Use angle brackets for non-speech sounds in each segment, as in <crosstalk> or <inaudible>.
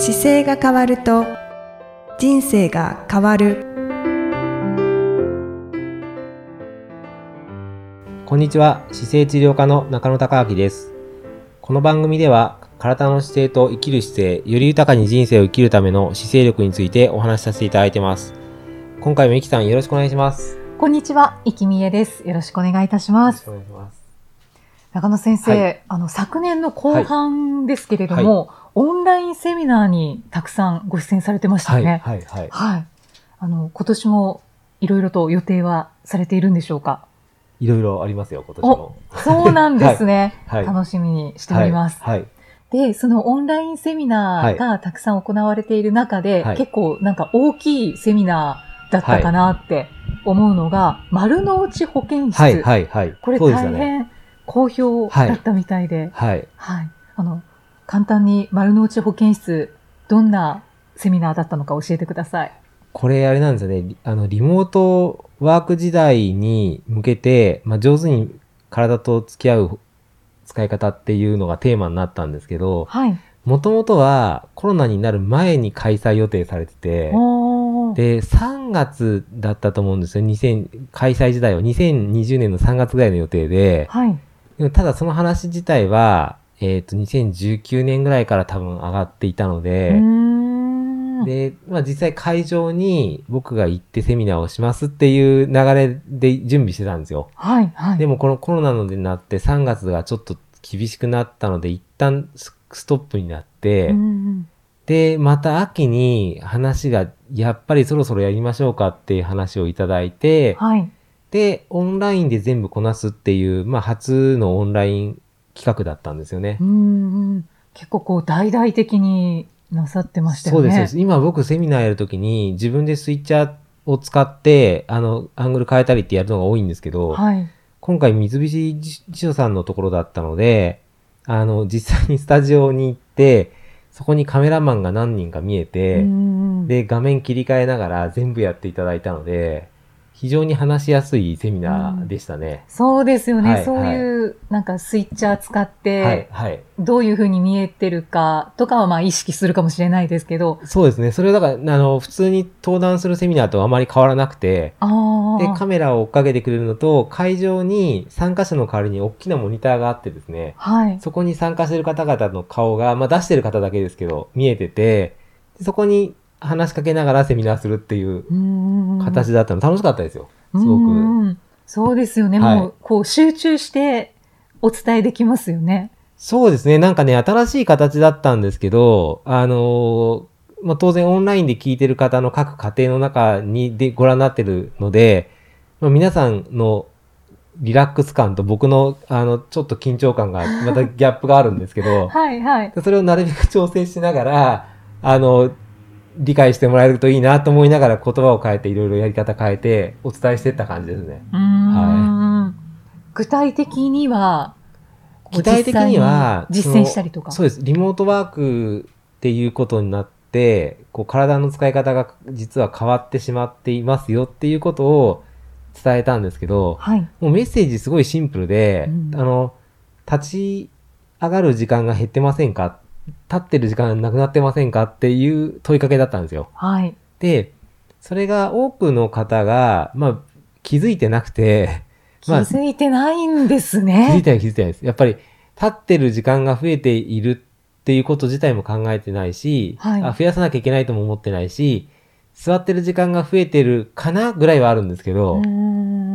姿勢が変わると人生が変わる。こんにちは。姿勢治療科の中野孝明です。この番組では体の姿勢と生きる姿勢より豊かに人生を生きるための姿勢力についてお話しさせていただいてます。今回もいきさんよろしくお願いします。こんにちは、いきみえです。よろしくお願いいたします。中野先生、はい。あの、昨年の後半ですけれども、オンラインセミナーにたくさんご出演されてましたね。はいはいはい。あの、今年もいろいろと予定はされているんでしょうか？いろいろありますよ今年もそうなんですね。はい楽しみにしております。はい、はいで、そのオンラインセミナーがたくさん行われている中で、はい結構なんか大きいセミナーだったかなって思うのが、丸の内保健室。はいはいはいこれ大変好評だったみたいで、はいはい。あの、簡単に丸の内保健室、どんなセミナーだったのか教えてください。これあれなんですよね。リあの、リモートワーク時代に向けて、まあ、上手に体と付き合う使い方っていうのがテーマになったんですけど、はい。もともとはコロナになる前に開催予定されてて。で、3月だったと思うんですよ。2000開催時代は2020年の3月ぐらいの予定で、はい。でもただその話自体は、えっ、と、2019年ぐらいから多分上がっていたので。で、まあ実際会場に僕が行ってセミナーをしますっていう流れで準備してたんですよ。はい、はい。でもこのコロナのでなって3月がちょっと厳しくなったので一旦スストップになって、うんで、また秋に話がやっぱりそろそろやりましょうかっていう話をいただいて、はい。で、オンラインで全部こなすっていう、まあ初のオンライン企画だったんですよねう。んうん。結構こう大々的になさってましたよね。そうです。今僕セミナーやるときに自分でスイッチャーを使って、あの、アングル変えたりってやるのが多いんですけど、はい。今回三菱地所さんのところだったので、あの、実際にスタジオに行って、そこにカメラマンが何人か見えて、うんで、画面切り替えながら全部やっていただいたので、非常に話しやすいセミナーでしたね。そうですよね。はいそういう、なんかスイッチャー使って、はい、はい。どういうふうに見えてるかとかはまあ意識するかもしれないですけど、そうですね。それはだから、あの、普通に登壇するセミナーとあまり変わらなくて。で、カメラを追っかけてくれるのと、会場に参加者の代わりに大きなモニターがあってですね、はい。そこに参加してる方々の顔が、まあ出してる方だけですけど、見えてて、でそこに話しかけながらセミナーするっていううん形だったの、楽しかったですよ。すうごく。んそうですよね。はいもう、こう集中してお伝えできますよね。そうですね。なんかね、新しい形だったんですけど、あのーまあ、当然オンラインで聞いてる方の各家庭の中にでご覧になってるので、まあ、皆さんのリラックス感と僕の、あの、ちょっと緊張感が、またギャップがあるんですけど、<laughs> はいはい。それをなるべく調整しながら、あの、理解してもらえるといいなと思いながら言葉を変えていろいろやり方変えてお伝えしていった感じですね。うーん具体的には、具体的には、実践したりとか。そうです。リモートワークっていうことになって、こう体の使い方が実は変わってしまっていますよっていうことを伝えたんですけど、はい。もうメッセージすごいシンプルで、うんあの、立ち上がる時間が減ってませんか立ってる時間なくなってませんかっていう問いかけだったんですよ。はい。で、それが多くの方が、まあ、気づいてなくて、気まあづいてないんです気づいね。てない気づいてないです。やっぱり、立ってる時間が増えているっていうこと自体も考えてないし、はいあ増やさなきゃいけないとも思ってないし、座ってる時間が増えてるかなぐらいはあるんですけど、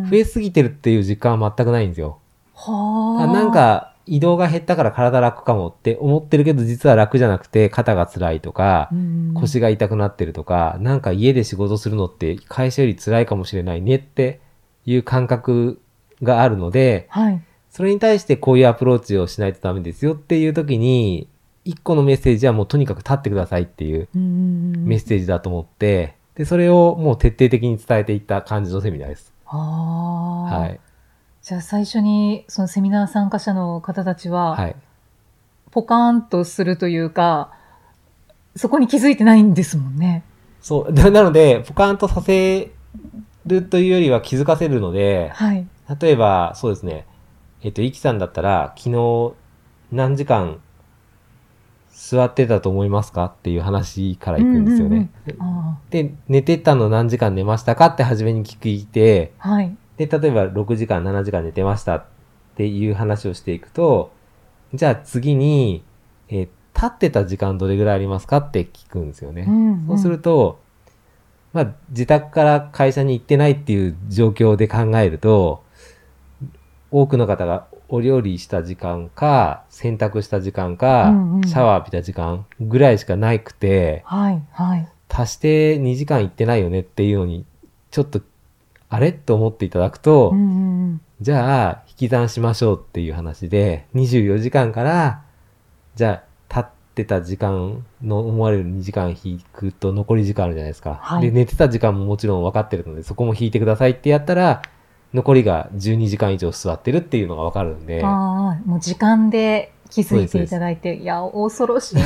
増えすぎてるっていう実感は全くないんですよ。はあ。あなん、か、移動が減ったから体楽かもって思ってるけど、実は楽じゃなくて肩が辛いとか、腰が痛くなってるとか、なんか家で仕事するのって会社より辛いかもしれないねっていう感覚があるので、はい。それに対してこういうアプローチをしないとダメですよっていう時に、一個のメッセージはもうとにかく立ってくださいっていうメッセージだと思って、で、それをもう徹底的に伝えていった感じのセミナーです。はい。じゃあ最初にそのセミナー参加者の方たちは、はい。ポカーンとするというか、そこに気づいてないんですもんね。そう。でなので、ポカーンとさせるというよりは気づかせるので、はい。例えば、そうですね。えっと、イキさんだったら、昨日、何時間座ってたと思いますかっていう話から行くんですよね。あで、寝てたの何時間寝ましたかって初めに聞いて、あはい。で、例えば6時間、7時間寝てましたっていう話をしていくと、じゃあ次に、えー立ってた時間どれぐらいありますかって聞くんですよね。んそうすると、まあ、自宅から会社に行ってないっていう状況で考えると、多くの方がお料理した時間か、洗濯した時間か、うんうんシャワー浴びた時間ぐらいしかなくて、はい、はい。足して2時間行ってないよねっていうのに、ちょっと、あれ？と思っていただくと、うんうんうん。じゃあ、引き算しましょうっていう話で、24時間から、じゃあ、立ってた時間の思われる2時間引くと残り時間あるじゃないですか。はい。で、寝てた時間ももちろん分かってるので、そこも引いてくださいってやったら、残りが12時間以上座ってるっていうのが分かるんで、もう時間で気づいていただいて、いや、恐ろしい。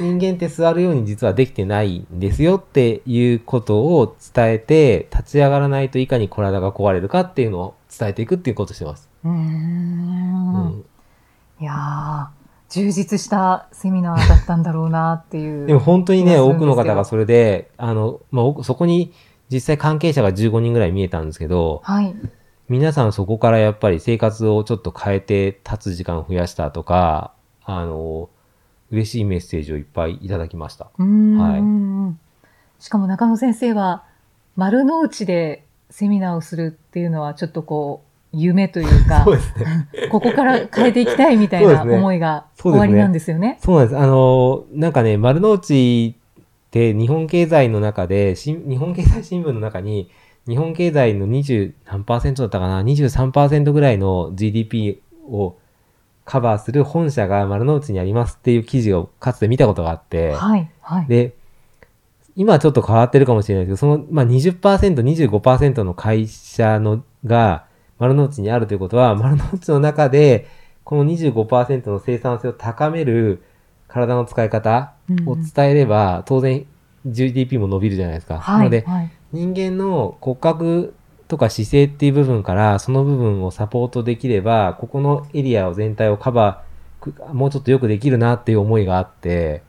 人間って座るように実はできてないんですよっていうことを伝えて、立ち上がらないといかに体が壊れるかっていうのを伝えていくっていうことをしてます。うんんいやー充実したセミナーだったんだろうなっていう。<laughs> でも本当にね、多くの方がそれで、あの、まあお、そこに実際関係者が15人ぐらい見えたんですけど、はい。皆さんそこからやっぱり生活をちょっと変えて立つ時間を増やしたとか、あの、嬉しいメッセージをいっぱいいただきました。はいしかも中野先生は、丸の内でセミナーをするっていうのは、ちょっとこう、夢というか <laughs> そう、ですね。ここから変えていきたいみたいな思いが終わりなんですよね。そうなんです。あの、なんかね、丸の内って日本経済の中で、し日本経済新聞の中に、日本経済の20何パーセントだったかな ?23% ぐらいの GDP をカバーする本社が丸の内にありますっていう記事をかつて見たことがあって、はい、はい。で、今はちょっと変わってるかもしれないけど、その、まあ、20%、25%の会社のが丸の内にあるということは、丸の内の中で、この25%の生産性を高める体の使い方を伝えれば、当然 GDP も伸びるじゃないですか。はい、なので、はい。人間の骨格とか姿勢っていう部分から、その部分をサポートできれば、ここのエリアを全体をカバー、くもうちょっとよくできるなっていう思いがあって、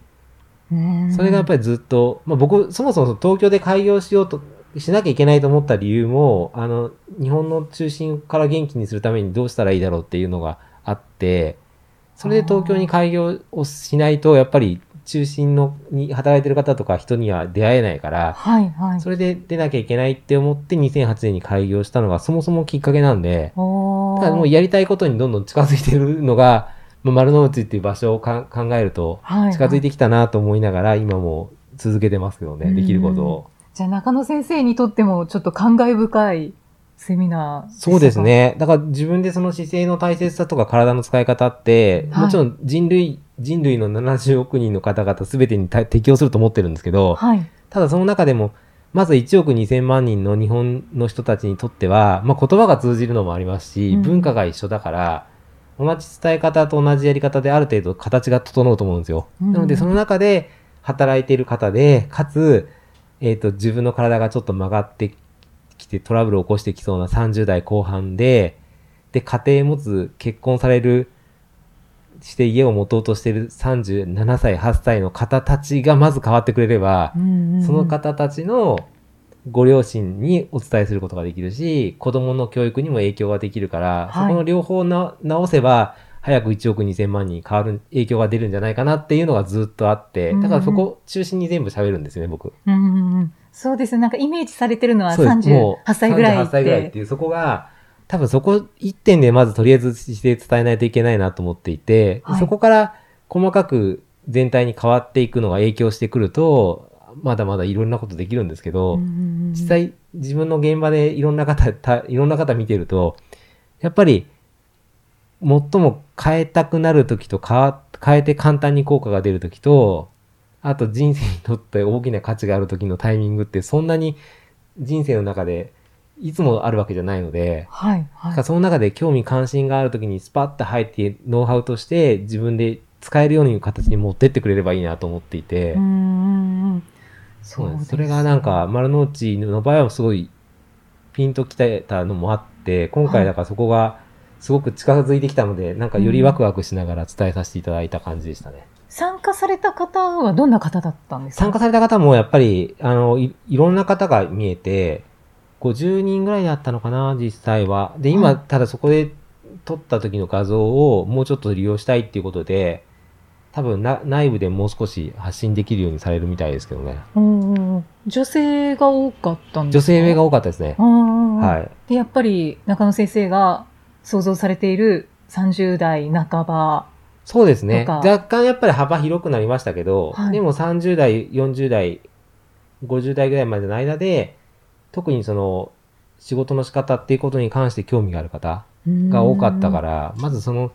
それがやっぱりずっと、まあ、僕、そもそも東京で開業しようと、しなきゃいけないと思った理由も、あの、日本の中心から元気にするためにどうしたらいいだろうっていうのがあって、それで東京に開業をしないと、やっぱり中心のに働いてる方とか人には出会えないから、はい、はい。それで出なきゃいけないって思って2008年に開業したのがそもそもきっかけなんで、ただもうやりたいことにどんどん近づいてるのが、まあ丸の内っていう場所をか考えると、はい近づいてきたなと思いながら、今も続けてますけどね、うんできることを。じゃあ中野先生にとってもちょっと感慨深いセミナーそうです。ね。だから自分でその姿勢の大切さとか体の使い方って、はいもちろん人類、人類の70億人の方々全てにた適用すると思ってるんですけど、はい。ただその中でも、まず1億2000万人の日本の人たちにとっては、まあ、言葉が通じるのもありますし、うん文化が一緒だから、同じ伝え方と同じやり方である程度形が整うと思うんですよ。うんなのでその中で働いている方で、かつ、えっ、と、自分の体がちょっと曲がってきてトラブルを起こしてきそうな30代後半で、で、家庭持つ、結婚される、して家を持とうとしている37歳、8歳の方たちがまず変わってくれれば、その方たちのご両親にお伝えすることができるし、子供の教育にも影響ができるから、はい。そこの両方な直せば、早く1億2000万人に変わる、影響が出るんじゃないかなっていうのがずっとあって、だからそこ中心に全部喋るんですよね、僕。うんうんうん。そうですね。なんかイメージされてるのはそうです。もう38歳ぐらい38歳ぐらいっていう、そこが、多分そこ一点でまずとりあえずして伝えないといけないなと思っていて、はい。そこから細かく全体に変わっていくのが影響してくると、まだまだいろんなことできるんですけど、実際自分の現場でいろんな方、たいろんな方見てると、やっぱり最も変えたくなる時と変わ変えて簡単に効果が出る時と、あと人生にとって大きな価値がある時のタイミングってそんなに人生の中でいつもあるわけじゃないので、はい、だはい。その中で興味関心がある時にスパッと入ってノウハウとして自分で使えるように形に持ってってくれればいいなと思っていて、うんうんうんそう。それがなんか、丸の内の場合はすごいピンときてたのもあって、今回だからそこがすごく近づいてきたので、なんかよりワクワクしながら伝えさせていただいた感じでしたね。参加された方はどんな方だったんですか？参加された方もやっぱり、あの、いいろんな方が見えて、50人ぐらいだったのかな、実際は。で、今、はいただそこで撮った時の画像をもうちょっと利用したいっていうことで、多分な内部でもう少し発信できるようにされるみたいですけどね。うんうん女性が多かったんですか？女性が多かったですね。はい。で、やっぱり中野先生が想像されている30代半ば。そうですね。若干やっぱり幅広くなりましたけど、はいでも30代、40代、50代ぐらいまでの間で、特にその、仕事の仕方っていうことに関して興味がある方が多かったから、まずその、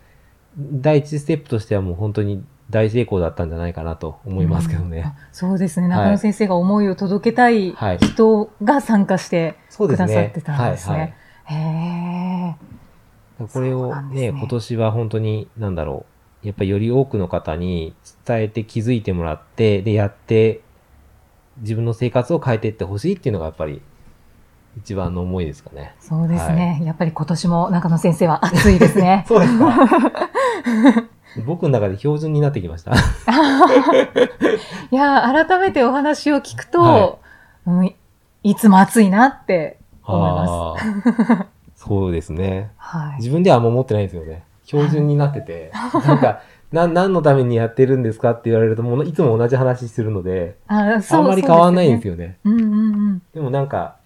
第一ステップとしてはもう本当に大成功だったんじゃないかなと思いますけどね。あそうですね。はい中野先生が思いを届けたいはい人が参加してくださって。たんですはいね。へえ。はい。これをねね、今年は本当に、なんだろう。やっぱりより多くの方に伝えて気づいてもらって、で、やって、自分の生活を変えていってほしいっていうのがやっぱり一番の思いですかね。そうですね。やっぱり今年も中野先生は熱いですね。<laughs> そうですか。僕の中で標準になってきました。<laughs> いやー、改めてお話を聞くと、はうん、いつも暑いなって思います。そうですね。はい。自分ではあんま思ってないんですよね。標準になってて。なんか、な、何のためにやってるんですかって言われると、もういつも同じ話するので、ああんまり変わんないんですよ。よね。うんうんうん。でもなんか、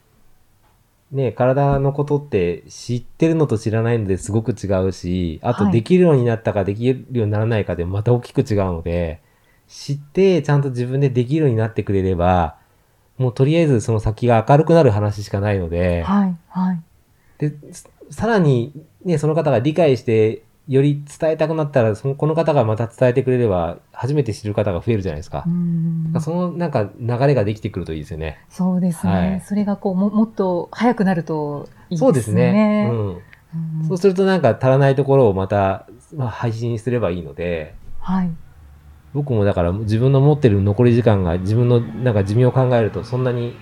ね、体のことって知ってるのと知らないのですごく違うし、あとはいできるようになったかできるようにならないかでまた大きく違うので、知ってちゃんと自分でできるようになってくれれば、もうとりあえずその先が明るくなる話しかないので、はい、はい。で、ささらにね、その方が理解して、より伝えたくなったら、その、この方がまた伝えてくれれば、初めて知る方が増えるじゃないですかう。んそのなんか流れができてくるといいですよね。そうですね、はいそれがこうも、もっと早くなるといいですね。そうですね。うん。うんそうするとなんか足らないところをまた、まあ、配信すればいいので、はい。僕もだから自分の持ってる残り時間が自分のなんか寿命を考えるとそんなに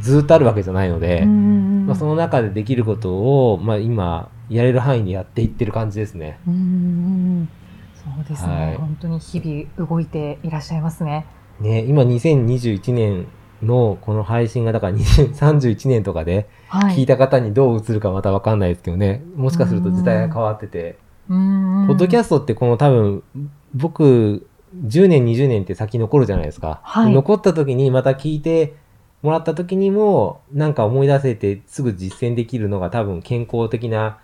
ずっとあるわけじゃないので、うんまあ、その中でできることを、まあ、今やれる範囲でやっていってる感じですね。うんうんそうですね、はい本当に日々動いていらっしゃいますね。ね、今2021年のこの配信がだから2031年とかではい。聞いた方にどう映るかまたわかんないですけどね、もしかすると時代が変わってて、うんポッドキャストってこの多分僕10年20年って先残るじゃないですか。はい残った時にまた聞いてもらった時にもなんか思い出せてすぐ実践できるのが多分健康的な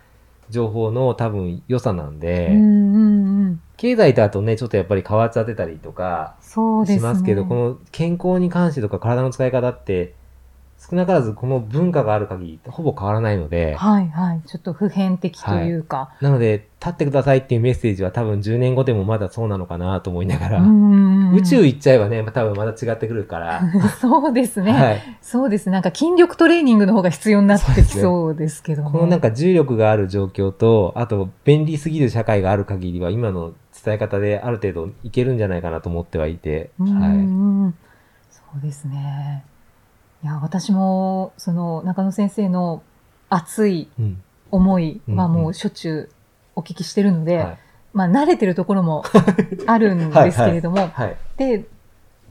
情報の多分良さなんで、うんうんうん。経済だとねちょっとやっぱり変わっちゃってたりとか。しますけど、この健康に関してとか体の使い方って少なからずこの文化がある限りほぼ変わらないので、はいはい。ちょっと普遍的というか。なので立ってくださいっていうメッセージは多分10年後でもまだそうなのかなと思いながら、宇宙行っちゃえばね、多分また違ってくるから、<laughs> そうですね。はい。そうです。なんか筋力トレーニングの方が必要になってきそうですけどね。このなんか重力がある状況と、あと便利すぎる社会がある限りは今の伝え方である程度いけるんじゃないかなと思ってはいて、うんはい。うんそうですね。いや、私も、その、中野先生の熱いうん。思いはうんうんもうしょっちゅうお聞きしてるので、はい。まあ慣れてるところもあるんですけれども、はい。で、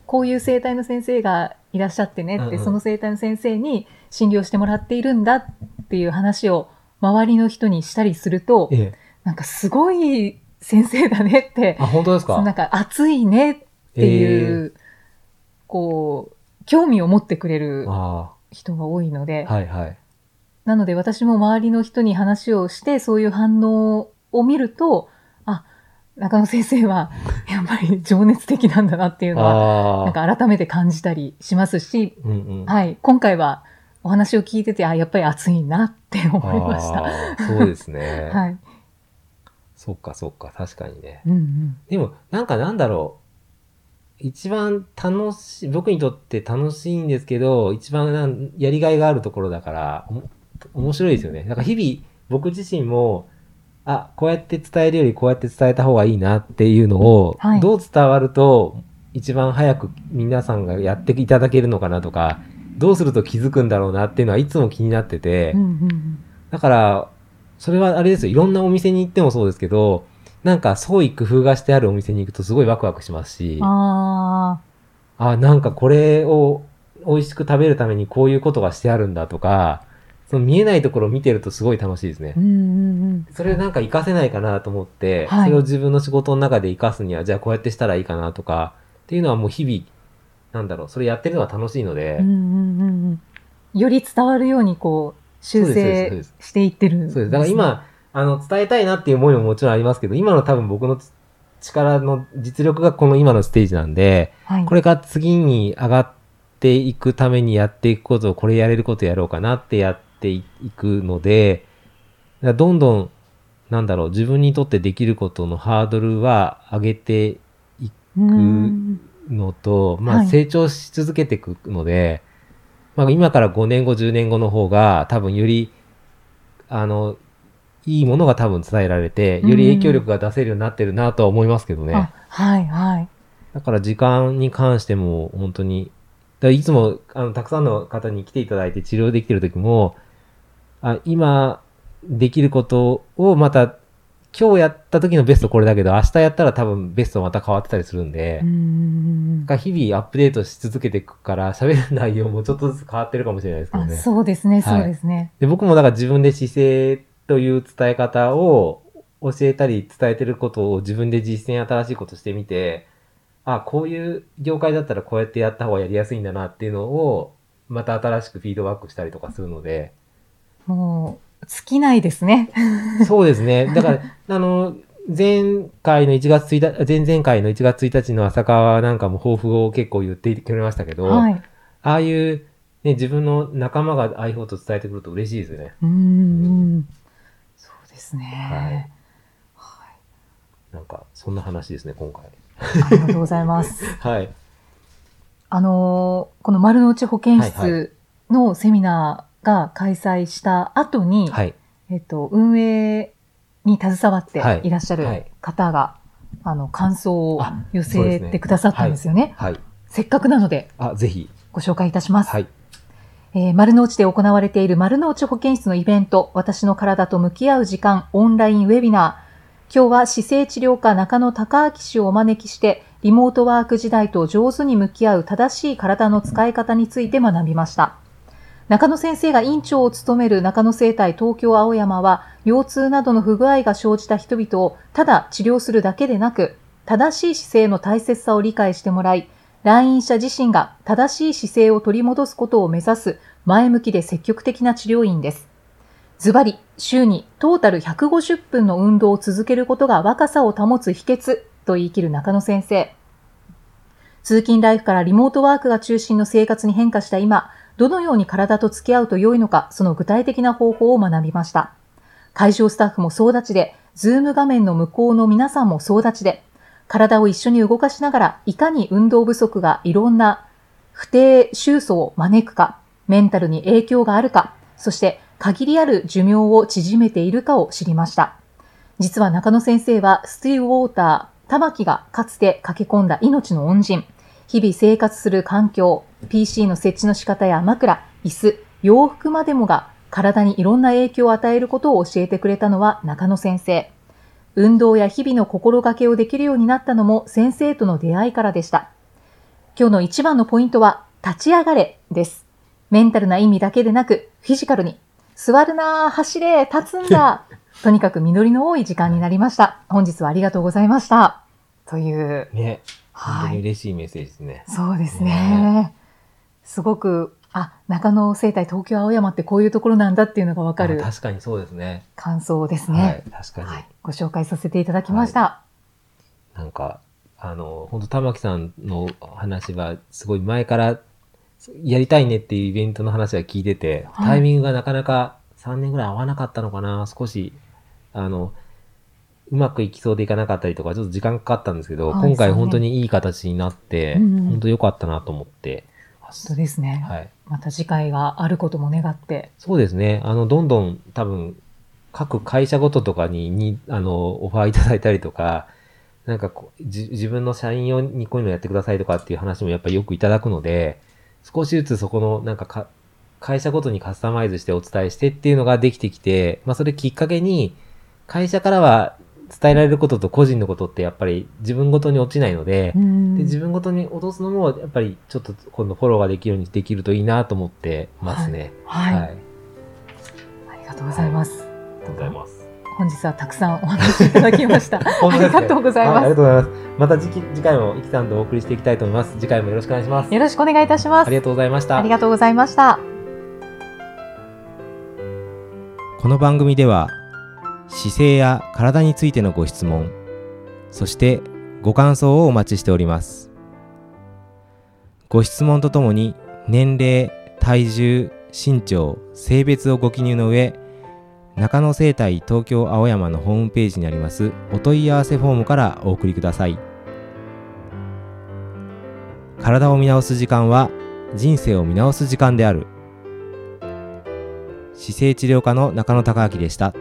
こういう生態の先生がいらっしゃってねって、うんうんその生態の先生に診療してもらっているんだっていう話を周りの人にしたりすると、ええ。なんかすごい先生だねって、あ、本当ですか？なんか熱いねっていう、こう、興味を持ってくれるあ人が多いので、あ。はいはい。なので私も周りの人に話をして、そういう反応を見ると、あ、中野先生は <laughs> やっぱり情熱的なんだなっていうのは。なんか改めて感じたりしますし、うんうん。はい、今回はお話を聞いてて、あ、やっぱり熱いなって思いました。そうですね。<laughs> はい。そっかそっか、確かにね。うんうん。でも、なんかなんだろう。一番楽しい、僕にとって楽しいんですけど、一番やりがいがあるところだから、面白いですよね。なんか日々、僕自身も、あ、こうやって伝えるよりこうやって伝えた方がいいなっていうのを、はいどう伝わると、一番早く皆さんがやっていただけるのかなとか、どうすると気づくんだろうなっていうのはいつも気になってて、うんうんうんだから、それはあれですよ。いろんなお店に行ってもそうですけど、なんか創意工夫がしてあるお店に行くとすごいワクワクしますし、ああ、なんかこれを美味しく食べるためにこういうことがしてあるんだとか、その見えないところを見てるとすごい楽しいですねあ。う。んうんうん。それをなんか活かせないかなと思って、はいそれを自分の仕事の中で活かすには、じゃあこうやってしたらいいかなとか、っていうのはもう日々、なんだろう、それやってるのは楽しいので、うんうんうんうん。より伝わるようにこう、修正していってる、そうです。だから、今、あの、伝えたいなっていう思いももちろんありますけど、今の多分僕の力の実力がこの今のステージなんで、はい、これから次に上がっていくためにやっていくことを、これやれることやろうかなってやっていくので、どんどん、なんだろう、自分にとってできることのハードルは上げてうんのと、まあはい。成長し続けていくので、まあ今から5年後、10年後の方が多分より、あの、いいものが多分伝えられて、より影響力が出せるようになってるなとは思いますけどね。あはいはい。だから時間に関しても本当に、だいつもあのたくさんの方に来ていただいて治療できてる時も、あ今できることをまた今日やった時のベストこれだけど明日やったら多分ベストまた変わってたりするんでうん、日々アップデートし続けていくから喋る内容もちょっとずつ変わってるかもしれないですけどあね。そうですね、はいそうですね。で僕もだから自分で姿勢という伝え方を教えたり伝えてることを自分で実践新しいことしてみて、あ、こういう業界だったらこうやってやった方がやりやすいんだなっていうのを、また新しくフィードバックしたりとかするので、もう、尽きないですね。そうですね。だから、<laughs> あの、前回の1月1日、前々回の1月1日の浅川なんかも抱負を結構言ってくれましたけど、はい。ああいう、ね、自分の仲間がああいうことを伝えてくると嬉しいですよね。うんうん。ですね。はいなんか、そんな話ですね、今回。ありがとうございます。<laughs> はい。あのーこの丸の内保健はい室のセミナーが開催した後に、はい。えっと、運営に携わってはいいらっしゃるはい方が、あの、感想をあ寄せてくださったんですよね。はい。せっかくなのであ、ぜひ。ご紹介いたします。はい。えー丸の内で行われている丸の内保健室のイベント、私の体と向き合う時間、オンラインウェビナー。今日は姿勢治療科中野隆明氏をお招きして、リモートワーク時代と上手に向き合う正しい体の使い方について学びました。中野先生が院長を務める中野生態東京青山は、腰痛などの不具合が生じた人々をただ治療するだけでなく、正しい姿勢の大切さを理解してもらい、来院者自身が正しい姿勢を取り戻すことを目指す前向きで積極的な治療院です。ズバリ、週にトータル150分の運動を続けることが若さを保つ秘訣と言い切る中野先生。通勤ライフからリモートワークが中心の生活に変化した今、どのように体と付き合うと良いのか、その具体的な方法を学びました。会場スタッフも総立ちで、ズーム画面の向こうの皆さんも総立ちで、体を一緒に動かしながら、いかに運動不足がいろんな不定収束を招くか、メンタルに影響があるか、そして限りある寿命を縮めているかを知りました。実は中野先生はスティーウォーター、玉木がかつて駆け込んだ命の恩人、日々生活する環境、PC の設置の仕方や枕、椅子、洋服までもが体にいろんな影響を与えることを教えてくれたのは中野先生。運動や日々の心がけをできるようになったのも先生との出会いからでした。今日の一番のポイントは、立ち上がれです。メンタルな意味だけでなく、フィジカルに。座るなぁ、走れ、立つんだ。<laughs> とにかく実りの多い時間になりました。本日はありがとうございました。という。ね。本当はい。に嬉しいメッセージですね。そうですね。ねすごく、あ、中野生態東京青山ってこういうところなんだっていうのがわかるあ確かにそうですね。感想ですはねい。。確かに。はい。ご紹介させていただきました。なんか、あの、本当玉木さんの話は、すごい前からやりたいねっていうイベントの話は聞いてて、はいタイミングがなかなか3年ぐらい合わなかったのかな、少し、あの、うまくいきそうでいかなかったりとか、ちょっと時間かかったんですけど、はい今回本当にいい形になって、うんうん本当良かったなと思って。本当ですね。はい。また次回があることも願って。そうですね。あの、どんどん多分、各会社ごととかに、に、あの、オファーいただいたりとか、なんかこう、じ自分の社員用にこういうのやってくださいとかっていう話もやっぱりよくいただくので、少しずつそこの、なんかか、会社ごとにカスタマイズしてお伝えしてっていうのができてきて、まあそれきっかけに、会社からは伝えられることと個人のことってやっぱり自分ごとに落ちないので、うんで自分ごとに落とすのもやっぱりちょっと今度フォローができるようにできるといいなと思ってますね。はい、はい。ありがとうございます。ありがとうございます。本日はたくさんお話しいただきました。<laughs> ねありがとうございますはありがとうございます。また次期次回もイキさんとお送りしていきたいと思います。次回もよろしくお願いします。よろしくお願いいたします。ありがとうございましたあり。がとうございました。この番組では姿勢や体についてのご質問そしてご感想をお待ちしております。ご質問とともに年齢体重身長性別をご記入の上中野生態東京青山のホームページにありますお問い合わせフォームからお送りください。体を見直す時間は人生を見直す時間である。姿勢治療科の中野孝明でした。